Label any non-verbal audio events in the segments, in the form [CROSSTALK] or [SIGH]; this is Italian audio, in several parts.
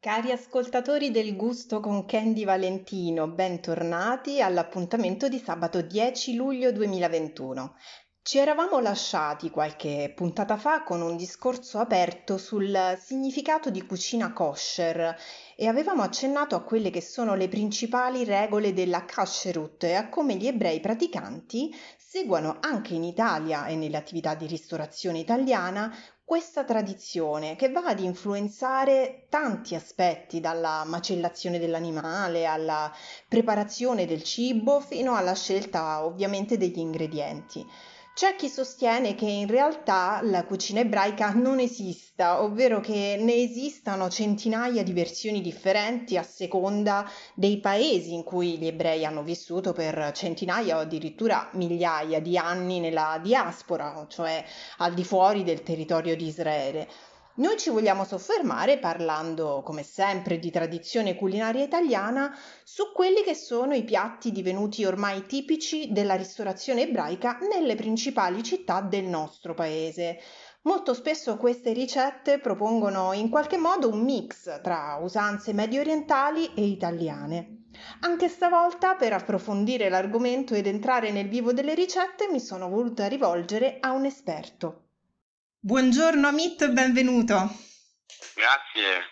Cari ascoltatori del Gusto con Candy Valentino, bentornati all'appuntamento di sabato 10 luglio 2021. Ci eravamo lasciati qualche puntata fa con un discorso aperto sul significato di cucina kosher e avevamo accennato a quelle che sono le principali regole della kasherut e a come gli ebrei praticanti seguano anche in Italia e nelle attività di ristorazione italiana questa tradizione che va ad influenzare tanti aspetti, dalla macellazione dell'animale alla preparazione del cibo fino alla scelta ovviamente degli ingredienti. C'è chi sostiene che in realtà la cucina ebraica non esista, ovvero che ne esistano centinaia di versioni differenti a seconda dei paesi in cui gli ebrei hanno vissuto per centinaia o addirittura migliaia di anni nella diaspora, cioè al di fuori del territorio di Israele. Noi ci vogliamo soffermare, parlando come sempre di tradizione culinaria italiana, su quelli che sono i piatti divenuti ormai tipici della ristorazione ebraica nelle principali città del nostro paese. Molto spesso queste ricette propongono in qualche modo un mix tra usanze medio orientali e italiane. Anche stavolta, per approfondire l'argomento ed entrare nel vivo delle ricette, mi sono voluta rivolgere a un esperto. Buongiorno Amit, benvenuto. Grazie.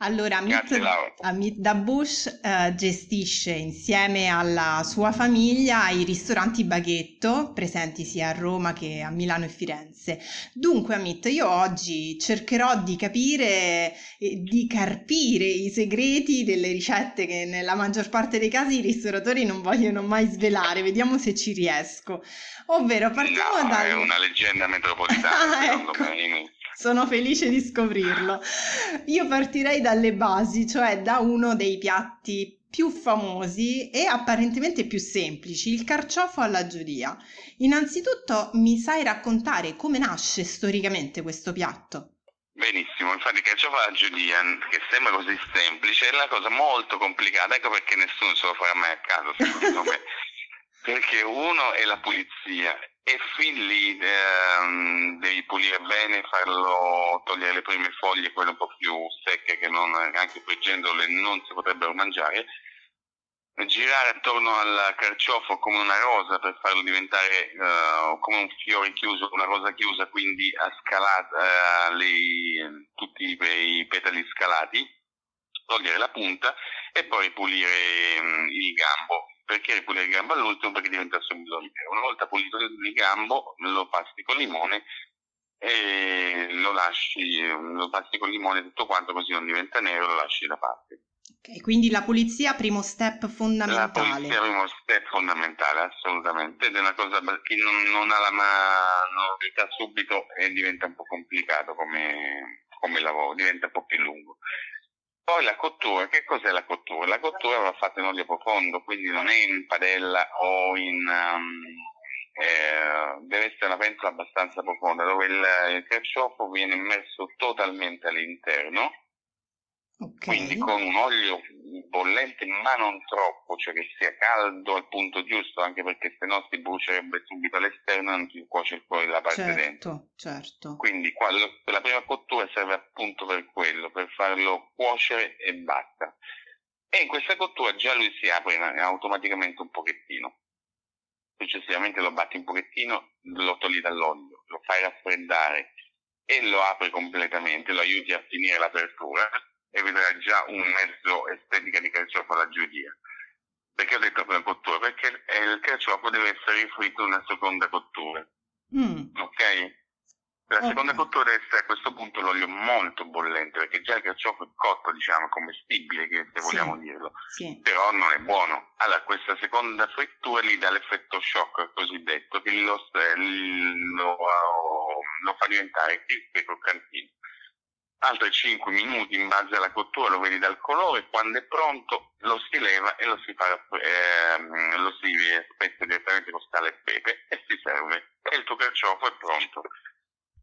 Allora, Amit, Amit Dabush eh, gestisce insieme alla sua famiglia i ristoranti Baghetto presenti sia a Roma che a Milano e Firenze. Dunque, Amit, io oggi cercherò di capire e di carpire i segreti delle ricette che nella maggior parte dei casi i ristoratori non vogliono mai svelare. Vediamo se ci riesco. Ovvero, partiamo no, dal... è una leggenda metropolitana, [LAUGHS] ah, ecco. me. Sono felice di scoprirlo. Io partirei dalle basi, cioè da uno dei piatti più famosi e apparentemente più semplici, il carciofo alla giudia. Innanzitutto mi sai raccontare come nasce storicamente questo piatto? Benissimo, infatti il carciofo alla giudia, che sembra così semplice, è una cosa molto complicata, ecco perché nessuno se lo farà mai a caso, secondo me. [LAUGHS] perché uno è la pulizia e fin lì ehm, devi pulire bene, farlo togliere le prime foglie, quelle un po' più secche che non, anche friggendole non si potrebbero mangiare, girare attorno al carciofo come una rosa per farlo diventare uh, come un fiore chiuso, una rosa chiusa, quindi a scalata, uh, le, tutti i petali scalati, togliere la punta e poi pulire um, il gambo perché pulire il gambo all'ultimo? Perché diventa subito nero. Una volta pulito il gambo lo pasti con limone e lo lasci, lo pasti con limone tutto quanto così non diventa nero, lo lasci da parte. Ok, quindi la pulizia primo step fondamentale. La pulizia primo step fondamentale, assolutamente, ed è una cosa che non, non ha la mano subito e diventa un po' complicato come, come lavoro, diventa un po' più lungo. Poi la cottura, che cos'è la cottura? La cottura va fatta in olio profondo, quindi non è in padella o in... Um, eh, deve essere una pentola abbastanza profonda dove il, il carciofo viene immerso totalmente all'interno Okay. Quindi con un olio bollente ma non troppo, cioè che sia caldo al punto giusto, anche perché se no si brucierebbe subito all'esterno e non si cuoce fuori la parte certo, dentro. Certo. Quindi qua, la prima cottura serve appunto per quello, per farlo cuocere e basta. E in questa cottura già lui si apre automaticamente un pochettino. Successivamente lo batti un pochettino, lo togli dall'olio, lo fai raffreddare e lo apri completamente, lo aiuti a finire l'apertura e vedrai già un mezzo estetica di carciofo alla giudia. Perché ho detto prima cottura? Perché il carciofo deve essere rifritto in una seconda cottura. Mm. Ok? La okay. seconda cottura deve essere a questo punto l'olio molto bollente, perché già il carciofo è cotto, diciamo, commestibile, se sì. vogliamo dirlo, sì. però non è buono. Allora, questa seconda frittura gli dà l'effetto shock cosiddetto, che lo, lo, lo fa diventare crispy e croccantino altri 5 minuti in base alla cottura, lo vedi dal colore, quando è pronto lo si leva e lo si, fa, ehm, lo si spezza direttamente con sale e pepe e si serve. E il tuo carciofo è pronto.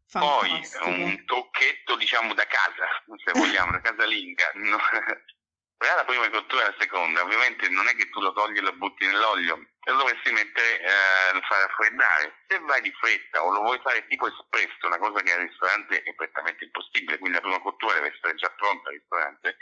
Fantastico. Poi un tocchetto diciamo da casa, se vogliamo, da casalinga. No? Tra la prima cottura e la seconda, ovviamente non è che tu lo togli e lo butti nell'olio, lo dovresti mettere, eh, far raffreddare. Se vai di fretta o lo vuoi fare tipo espresso, una cosa che al ristorante è prettamente impossibile, quindi la prima cottura deve essere già pronta al ristorante,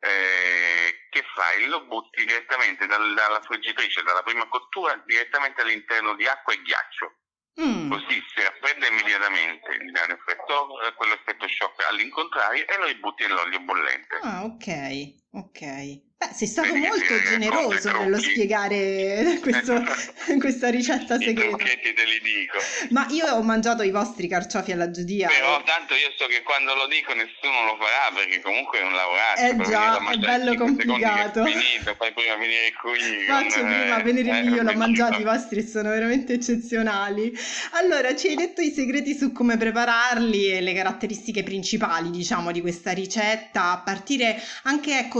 eh, che fai? Lo butti direttamente dal, dalla friggitrice, dalla prima cottura, direttamente all'interno di acqua e ghiaccio. Mm. Così si raffredda immediatamente, gli dà l'effetto, quell'effetto shock all'incontrario e lo butti nell'olio bollente. Ah, ok, ok. Beh, sei stato Vedi molto [LAUGHS] generoso nello spiegare [LAUGHS] questo, [LAUGHS] questa ricetta segreta. I te li dico. Ma io ho mangiato i vostri carciofi alla giudia. Però tanto io so che quando lo dico nessuno lo farà perché comunque è un lavorato. Eh già, è bello complicato. Finito, fai prima venire qui. Faccio con, prima venire eh, io, l'ho mangiato i vostri sono veramente eccezionali. Allora, ci hai detto i segreti su come prepararli e le caratteristiche principali, diciamo, di questa ricetta, a partire anche, ecco,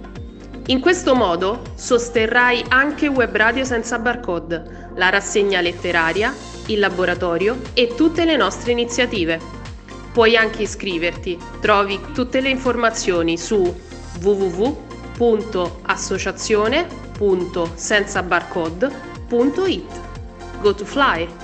in questo modo sosterrai anche Web Radio senza barcode, la rassegna letteraria, il laboratorio e tutte le nostre iniziative. Puoi anche iscriverti, trovi tutte le informazioni su www.associazione.senzabarcode.it. Go to fly!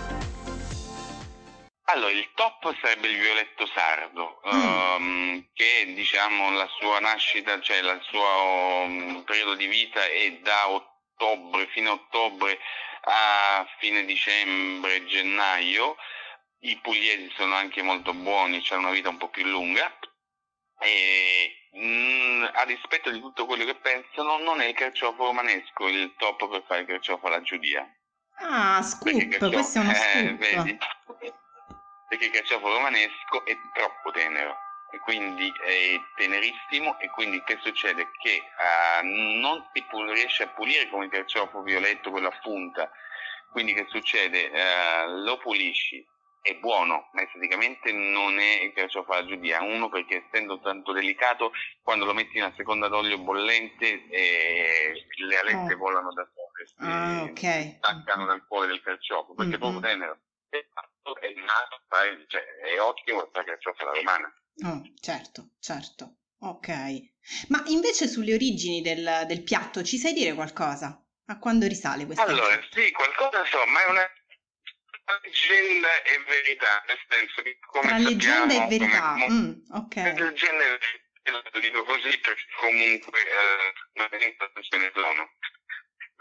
Allora, il top sarebbe il violetto sardo, mm. um, che diciamo la sua nascita, cioè il suo um, periodo di vita è da ottobre fino a ottobre a fine dicembre, gennaio. I pugliesi sono anche molto buoni, hanno una vita un po' più lunga. E mh, mm, a dispetto di tutto quello che pensano, non è il carciofo romanesco il top per fare il carciofo alla giudia. Ah, scoop, questo è uno [LAUGHS] eh, scoop. Eh, vedi? Perché il carciofo romanesco è troppo tenero e quindi è tenerissimo e quindi che succede? Che uh, non si pu- riesce a pulire come il carciofo violetto, quello a punta, quindi che succede? Uh, lo pulisci, è buono, ma esteticamente non è il carciofo alla giudia, uno perché essendo tanto delicato, quando lo metti in una seconda d'olio bollente eh, le alette oh. volano da sopra, si ah, okay. staccano dal cuore del carciofo, perché mm-hmm. è proprio tenero è nato, cioè, è ottimo perché carciofo alla romana. Oh, certo, certo. Ok. Ma invece sulle origini del, del, piatto ci sai dire qualcosa? A quando risale questa Allora, ricetta? sì, qualcosa so, ma è una leggenda e verità, nel senso che come Tra leggenda e verità, come, mm, ok. Leggenda e verità, lo dico così perché comunque eh, non ce ne sono.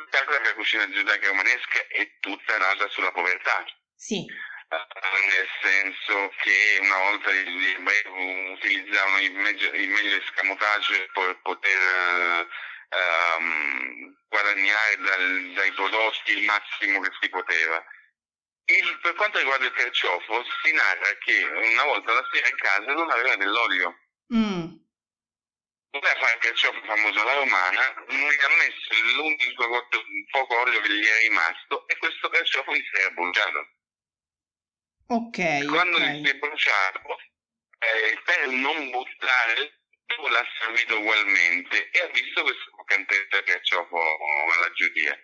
La cucina giudaica romanesca è tutta nata sulla povertà. Sì nel senso che una volta utilizzavano il meglio, il meglio escamotage per poter um, guadagnare dal, dai prodotti il massimo che si poteva. Il, per quanto riguarda il carciofo, si narra che una volta la sera in casa non aveva dell'olio. Mm. Voleva fare il carciofo famoso alla romana, non gli ha messo l'unico poco olio che gli è rimasto e questo carciofo gli si era bruciato. Ok. Quando okay. si è bruciato, eh, per non buttare, l'ha servito ugualmente e ha visto questo croccantezza carciofo alla giudia.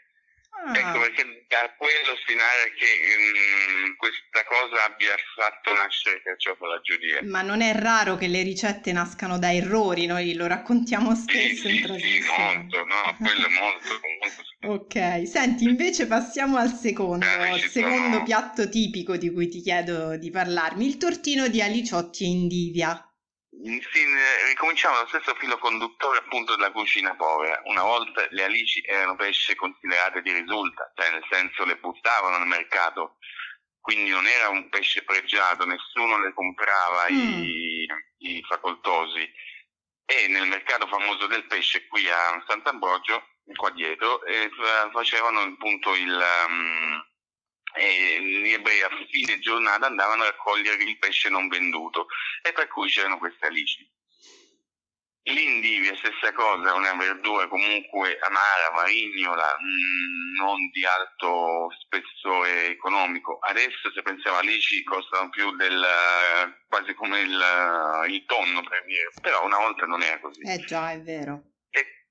Ah. Ecco perché da quello si narra che um, questa cosa abbia fatto nascere il carciofo alla giudia. Ma non è raro che le ricette nascano da errori, noi lo raccontiamo spesso sì, in trasmissione. Sì, molto, no, quello è molto, molto Ok, senti, invece passiamo al secondo, eh, il secondo piatto tipico di cui ti chiedo di parlarmi, il tortino di aliciotti e indivia. Sì, ricominciamo lo stesso filo conduttore appunto della cucina povera. Una volta le alici erano pesce considerate di risulta, cioè nel senso le buttavano al mercato, quindi non era un pesce pregiato, nessuno le comprava mm. i, i, facoltosi. E nel mercato famoso del pesce qui a Sant'Ambrogio, qua dietro, eh, facevano appunto il... Um, e gli ebrei a fine giornata andavano a raccogliere il pesce non venduto e per cui c'erano queste alici. L'indivia, stessa cosa, una verdura comunque amara, marignola, mm, non di alto spessore economico. Adesso se pensiamo a alici costano più del, quasi come il, il tonno per dire, però una volta non era così. Eh già, è vero. E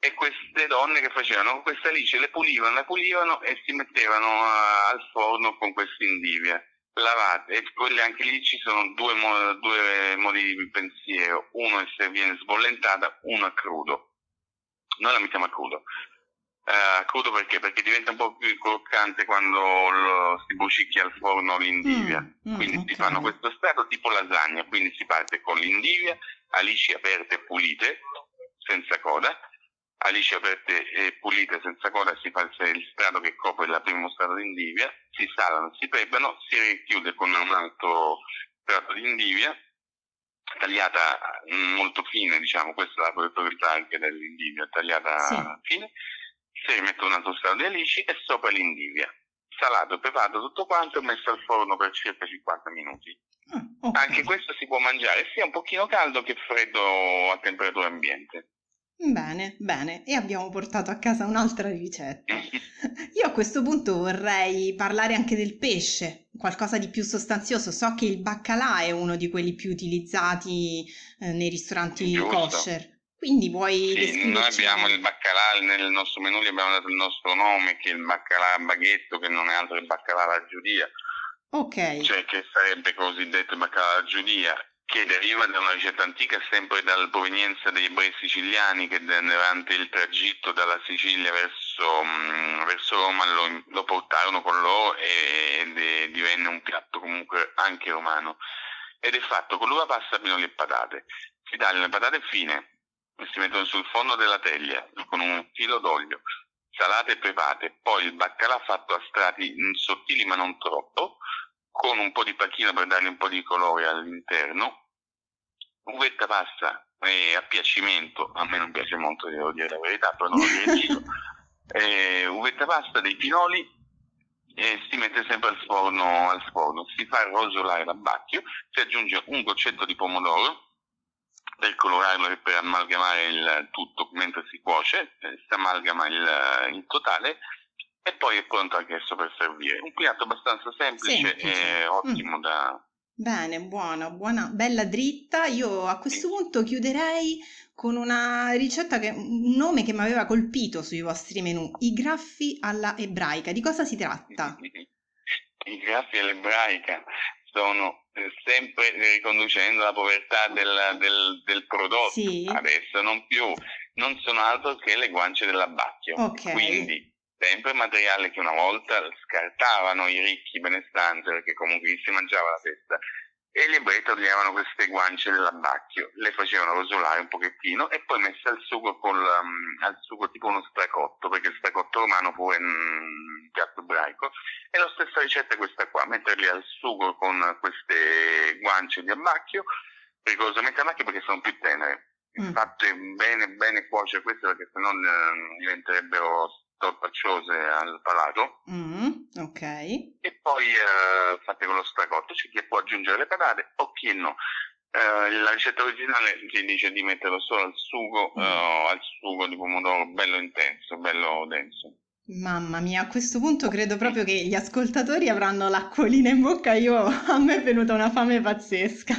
e queste donne che facevano queste alici le pulivano, le pulivano e si mettevano uh, al forno con queste indivie lavate e quelle anche lì ci sono due, mo- due modi di pensiero, uno è se viene sbollentata, uno a crudo. Noi la mettiamo a crudo. Uh, crudo perché? Perché diventa un po' più croccante quando lo, si brucicchia al forno l'indivia. Mm, mm, quindi okay. si fanno questo strato tipo lasagna, quindi si parte con l'indivia, alici aperte e pulite, senza coda, alici aperte e pulite senza coda si fa il strato che copre il primo strato di indivia, si salano, si prebano, si richiude con un altro strato di indivia, tagliata molto fine, diciamo, questa è la proprietà anche dell'indivia, tagliata sì. fine, si rimette un altro strato di alici e sopra l'indivia. Salato, preparato tutto quanto e messo al forno per circa 50 minuti. Ah, okay. Anche questo si può mangiare sia un pochino caldo che freddo a temperatura ambiente. Bene, bene, e abbiamo portato a casa un'altra ricetta. [LAUGHS] Io a questo punto vorrei parlare anche del pesce, qualcosa di più sostanzioso. So che il baccalà è uno di quelli più utilizzati eh, nei ristoranti Giusto. kosher. Quindi vuoi sì, noi abbiamo il baccalà nel nostro menù, gli abbiamo dato il nostro nome, che è il baccalà baghetto, che non è altro che il baccalà alla giudia. Ok. Cioè che sarebbe cosiddetto baccalà alla giudia che deriva da una ricetta antica sempre dalla provenienza degli ebrei siciliani che durante il tragitto dalla Sicilia verso, mh, verso Roma lo, lo, portarono con loro e, è, divenne un piatto comunque anche romano ed è fatto con l'uva pasta, pinoli e patate. Si tagliano le patate fine e si mettono sul fondo della teglia con un filo d'olio, salate e prepate, poi il baccalà fatto a strati sottili ma non troppo, con un po' di pachino per dargli un po' di colore all'interno, uvetta pasta e a piacimento, a me non piace molto, devo dire la verità, però non lo dico, [LAUGHS] eh, uvetta pasta, dei pinoli e si mette sempre al forno, al forno, si fa rosolare l'abbacchio, si aggiunge un goccetto di pomodoro per colorarlo e per amalgamare il tutto mentre si cuoce, eh, si amalgama il, il totale e poi è pronto anch'esso per servire. Un piatto abbastanza semplice, semplice. e ottimo mm. da... Bene, buona, buona, bella dritta. Io a questo punto chiuderei con una ricetta che un nome che mi aveva colpito sui vostri menù, i graffi alla ebraica. Di cosa si tratta? [LAUGHS] I graffi all'ebraica sono eh, sempre riconducendo la povertà del, del, del prodotto, sì. adesso non più, non sono altro che le guance dell'abbacchio. Okay. Quindi sempre materiale che una volta scartavano i ricchi benestanti perché comunque si mangiava la festa e gli ebrei toglievano queste guance dell'abbacchio, le facevano rosolare un pochettino e poi messe al sugo, col, um, al sugo tipo uno stracotto, perché il stracotto romano fu un mm, piatto ebraico, e la stessa ricetta è questa qua, metterli al sugo con queste guance di abbacchio, rigorosamente abbacchio perché sono più tenere, mm. fatte bene bene cuocere queste perché sennò eh, diventerebbero torpacciose al palato. Mm, ok. E poi eh, fatte con lo stracotto, c'è chi può aggiungere le patate o chi no. Eh, la ricetta originale ci dice di metterlo solo al sugo, mm. eh, al sugo di pomodoro bello intenso, bello denso. Mamma mia, a questo punto credo proprio che gli ascoltatori avranno l'acquolina in bocca. Io, a me è venuta una fame pazzesca.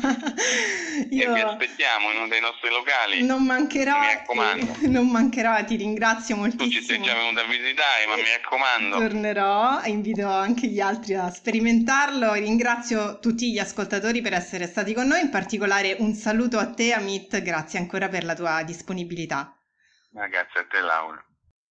Io... E vi aspettiamo in uno dei nostri locali. Non mancherò. Mi raccomando. Non mancherò, ti ringrazio moltissimo. Tu ci sei già venuto a visitare, ma mi raccomando. Tornerò, invito anche gli altri a sperimentarlo. Ringrazio tutti gli ascoltatori per essere stati con noi, in particolare un saluto a te, Amit, grazie ancora per la tua disponibilità. grazie a te, Laura.